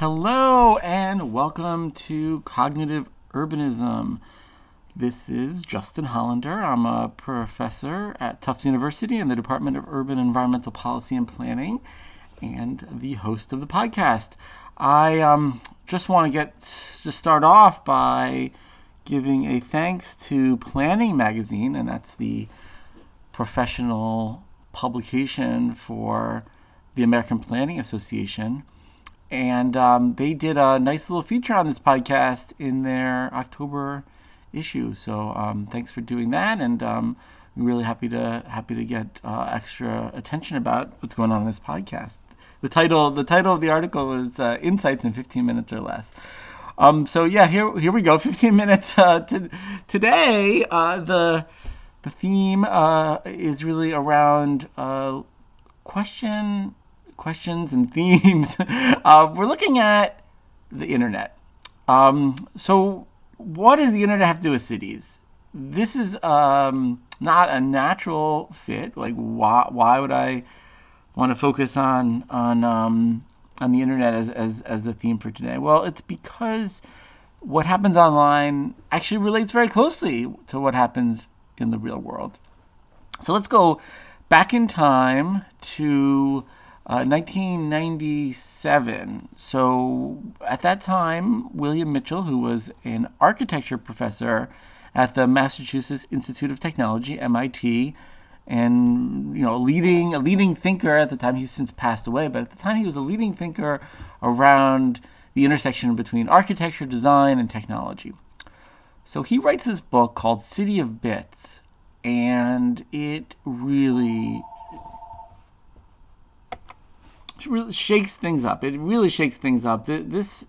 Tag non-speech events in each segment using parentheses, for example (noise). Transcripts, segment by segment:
Hello and welcome to Cognitive Urbanism. This is Justin Hollander. I'm a professor at Tufts University in the Department of Urban Environmental Policy and Planning and the host of the podcast. I um, just want to get to start off by giving a thanks to Planning Magazine, and that's the professional publication for the American Planning Association and um, they did a nice little feature on this podcast in their October issue. So um, thanks for doing that, and um, we're really happy to happy to get uh, extra attention about what's going on in this podcast. The title the title of the article is uh, "Insights in 15 Minutes or Less." Um, so yeah, here here we go. (laughs) 15 minutes uh, to, today. Uh, the the theme uh, is really around uh, question questions and (laughs) themes. Uh, we're looking at the internet. Um, so, what does the internet have to do with cities? This is um, not a natural fit. Like, why, why would I want to focus on on um, on the internet as, as as the theme for today? Well, it's because what happens online actually relates very closely to what happens in the real world. So let's go back in time to 1997. Uh, so at that time, William Mitchell, who was an architecture professor at the Massachusetts Institute of Technology (MIT), and you know, leading a leading thinker at the time. He's since passed away, but at the time he was a leading thinker around the intersection between architecture, design, and technology. So he writes this book called City of Bits, and it really really shakes things up. It really shakes things up. This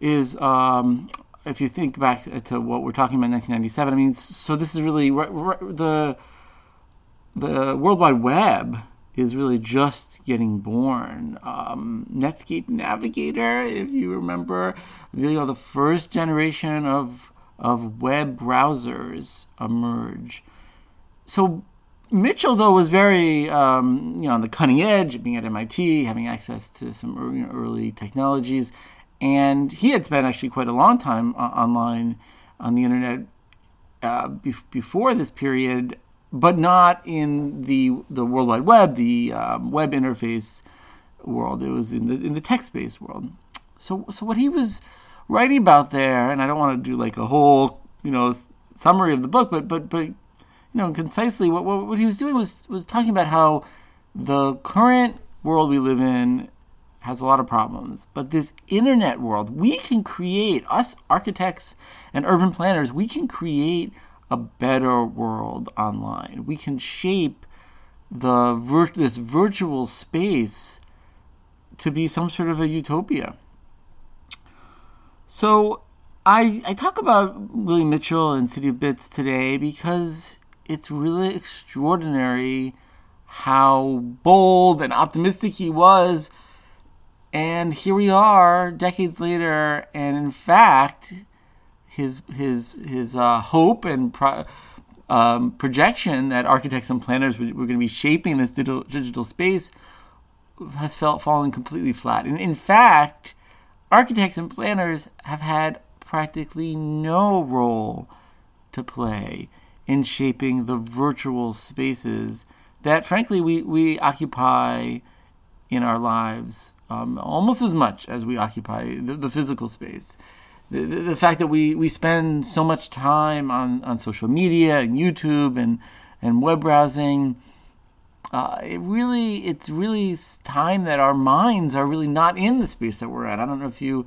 is, um, if you think back to what we're talking about, in 1997. I mean, so this is really the the World Wide Web is really just getting born. Um, Netscape Navigator, if you remember, you know the first generation of of web browsers emerge. So Mitchell, though, was very um, you know on the cutting edge, being at MIT, having access to some early, early technologies, and he had spent actually quite a long time uh, online on the internet uh, be- before this period, but not in the the World Wide Web, the um, web interface world. It was in the in the text based world. So so what he was writing about there, and I don't want to do like a whole you know summary of the book, but but but you know, concisely, what, what, what he was doing was, was talking about how the current world we live in has a lot of problems. But this internet world, we can create, us architects and urban planners, we can create a better world online. We can shape the vir- this virtual space to be some sort of a utopia. So I, I talk about William Mitchell and City of Bits today because it's really extraordinary how bold and optimistic he was. And here we are, decades later, and in fact, his his his uh, hope and pro- um, projection that architects and planners were, were going to be shaping this digital, digital space has felt fallen completely flat. And in fact, architects and planners have had practically no role to play in shaping the virtual spaces that, frankly, we, we occupy in our lives um, almost as much as we occupy the, the physical space. The, the, the, fact that we, we spend so much time on, on social media and YouTube and, and web browsing, uh, it really it's really time that our minds are really not in the space that we're at. I don't know if you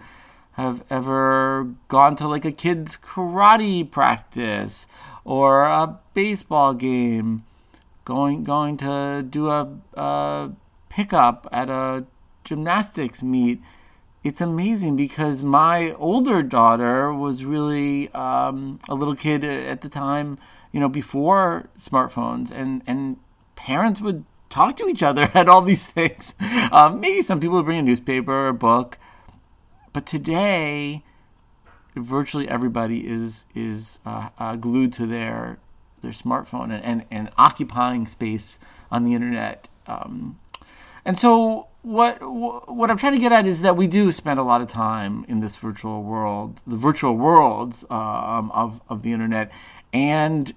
have ever gone to like a kid's karate practice or a baseball game, going going to do a, a pickup at a gymnastics meet. It's amazing because my older daughter was really um, a little kid at the time, you know, before smartphones, and and parents would talk to each other (laughs) at all these things. Um, maybe some people would bring a newspaper or a book, but today virtually everybody is is uh, uh, glued to their their smartphone and, and, and, occupying space on the internet. Um, And so what what I'm trying to get at is that we do spend a lot of time in this virtual world, the virtual worlds um, of of the internet, and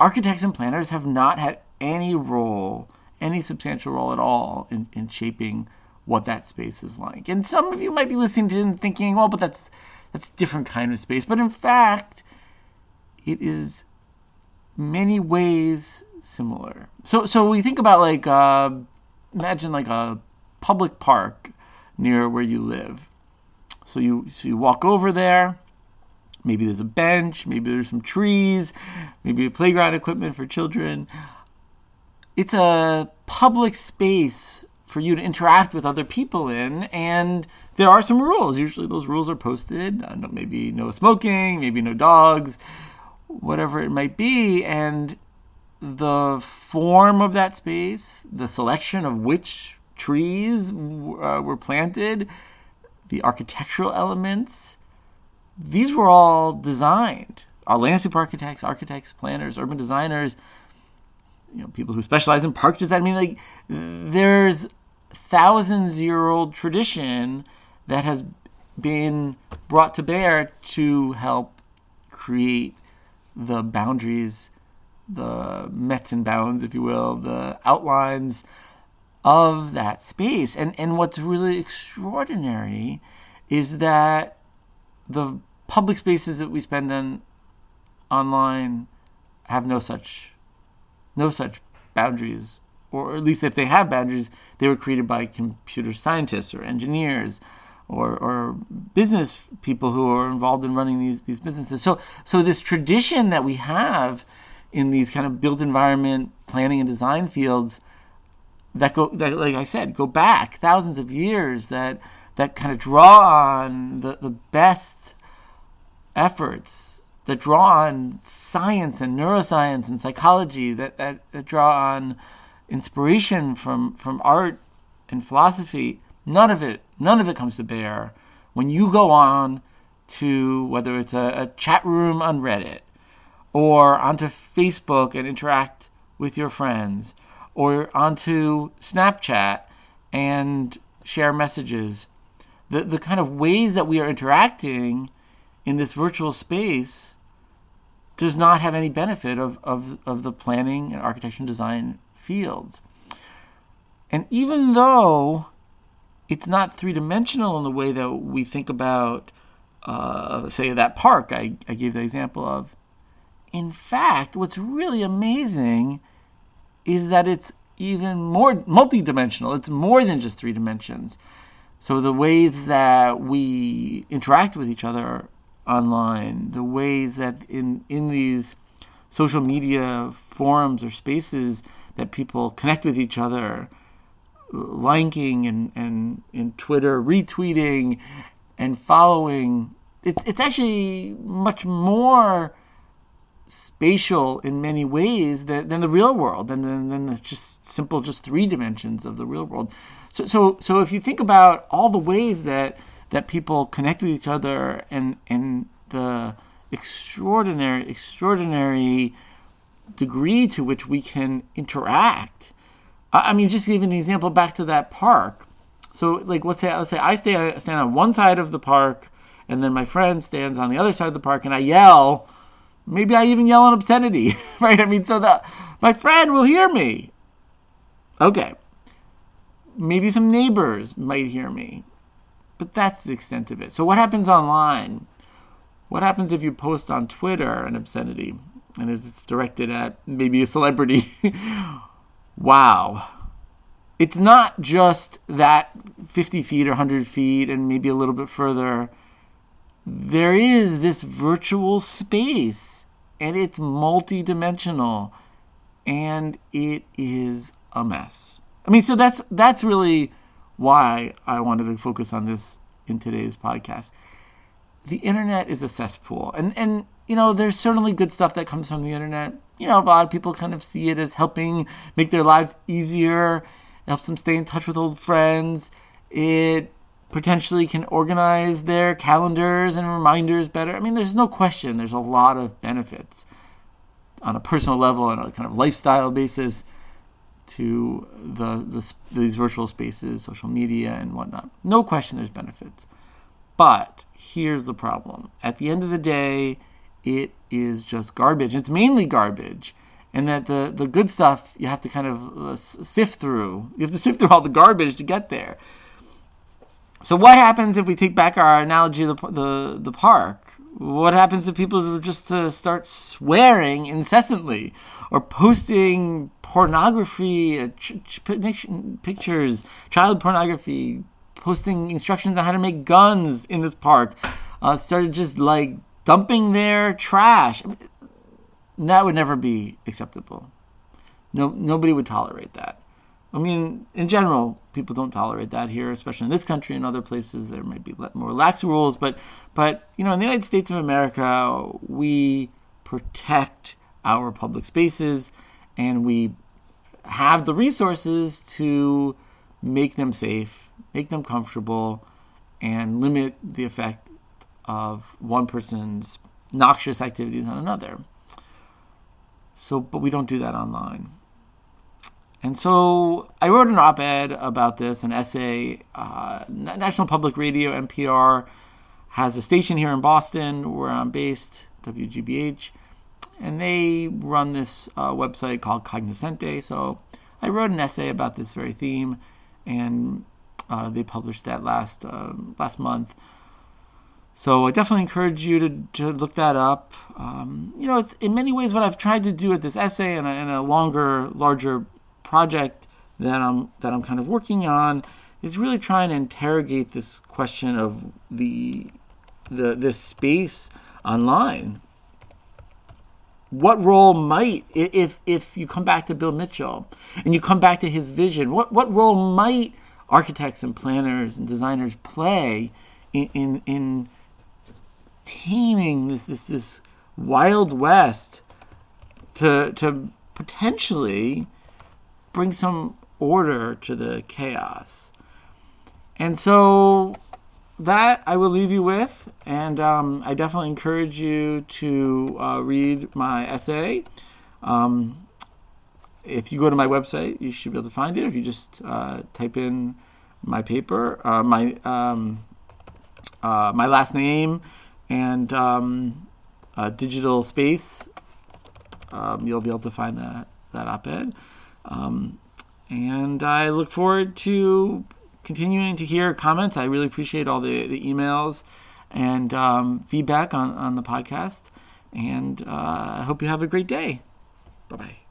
architects and planners have not had any role, any substantial role at all in, in shaping what that space is like. And some of you might be listening to it and thinking, well, but that's that's different kind of space. But in fact, it is many ways similar. So so we think about like uh, imagine like a public park near where you live. So you so you walk over there. Maybe there's a bench, maybe there's some trees, maybe a playground equipment for children. It's a public space for you to interact with other people in, and there are some rules. Usually, those rules are posted. Maybe no smoking, maybe no dogs, whatever it might be. And the form of that space, the selection of which trees uh, were planted, the architectural elements, these were all designed. Our landscape architects, architects, planners, urban designers, you know, people who specialize in park design. I mean, like, there's thousands year old tradition that has been brought to bear to help create the boundaries, the metes and bounds, if you will, the outlines of that space. And and what's really extraordinary is that the public spaces that we spend on online have no such no such boundaries or at least if they have boundaries they were created by computer scientists or engineers or, or business people who are involved in running these, these businesses. So so this tradition that we have in these kind of built environment planning and design fields that go that like I said go back thousands of years that that kind of draw on the, the best efforts that draw on science and neuroscience and psychology that, that, that draw on inspiration from from art and philosophy none of it none of it comes to bear when you go on to whether it's a, a chat room on reddit or onto facebook and interact with your friends or onto Snapchat and share messages. The, the kind of ways that we are interacting in this virtual space does not have any benefit of, of, of the planning and architecture and design fields. And even though it's not three dimensional in the way that we think about, uh, say, that park I, I gave the example of, in fact, what's really amazing is that it's even more multidimensional. It's more than just three dimensions. So the ways that we interact with each other online, the ways that in in these social media forums or spaces that people connect with each other, liking and and in Twitter retweeting and following, it's it's actually much more spatial in many ways than, than the real world, and then than the just simple, just three dimensions of the real world. So, so, so if you think about all the ways that that people connect with each other, and and the extraordinary, extraordinary degree to which we can interact. I, I mean, just give an example back to that park. So, like, let's say, let's say I stay stand on one side of the park, and then my friend stands on the other side of the park, and I yell Maybe I even yell an obscenity, (laughs) right? I mean, so that my friend will hear me. Okay. Maybe some neighbors might hear me. But that's the extent of it. So, what happens online? What happens if you post on Twitter an obscenity and it's directed at maybe a celebrity? (laughs) wow. It's not just that 50 feet or 100 feet and maybe a little bit further there is this virtual space and it's multidimensional and it is a mess. I mean, so that's that's really why I wanted to focus on this in today's podcast. The internet is a cesspool. And and you know, there's certainly good stuff that comes from the internet. You know, a lot of people kind of see it as helping make their lives easier, it helps them stay in touch with old friends. It potentially can organize their calendars and reminders better. I mean, there's no question there's a lot of benefits on a personal level and a kind of lifestyle basis to the, the these virtual spaces, social media, and whatnot. No question, there's benefits. But here's the problem: at the end of the day, it is just garbage. It's mainly garbage, and that the the good stuff you have to kind of uh, sift through. You have to (laughs) sift through all the garbage to get there. So what happens if we take back our analogy of the the, the park? What happens if people just uh, start swearing incessantly or posting pornography, uh, ch- ch- pictures, child pornography, posting instructions on how to make guns in this park, uh, started just like dumping their trash? that would never be acceptable. No, nobody would tolerate that. I mean, in general, people don't tolerate that here, especially in this country and other places. There might be more lax rules, but, but you know, in the United States of America, we protect our public spaces, and we have the resources to make them safe, make them comfortable, and limit the effect of one person's noxious activities on another. So, but we don't do that online. And so I wrote an op ed about this, an essay. Uh, National Public Radio, NPR, has a station here in Boston where I'm based, WGBH, and they run this uh, website called Cognoscenti. So I wrote an essay about this very theme, and uh, they published that last uh, last month. So I definitely encourage you to, to look that up. Um, you know, it's in many ways what I've tried to do with this essay and a, and a longer, larger project that I'm that I'm kind of working on is really trying to interrogate this question of the the this space online. What role might if if you come back to Bill Mitchell and you come back to his vision, what what role might architects and planners and designers play in in, in taming this this this wild west to to potentially bring some order to the chaos. And so that I will leave you with, and um, I definitely encourage you to uh, read my essay. Um, if you go to my website, you should be able to find it. If you just uh, type in my paper, uh, my um, uh, my last name, and um, digital space, um, you'll be able to find that that op-ed. Um, and I look forward to continuing to hear comments. I really appreciate all the, the emails and um, feedback on, on the podcast. And uh, I hope you have a great day. Bye bye.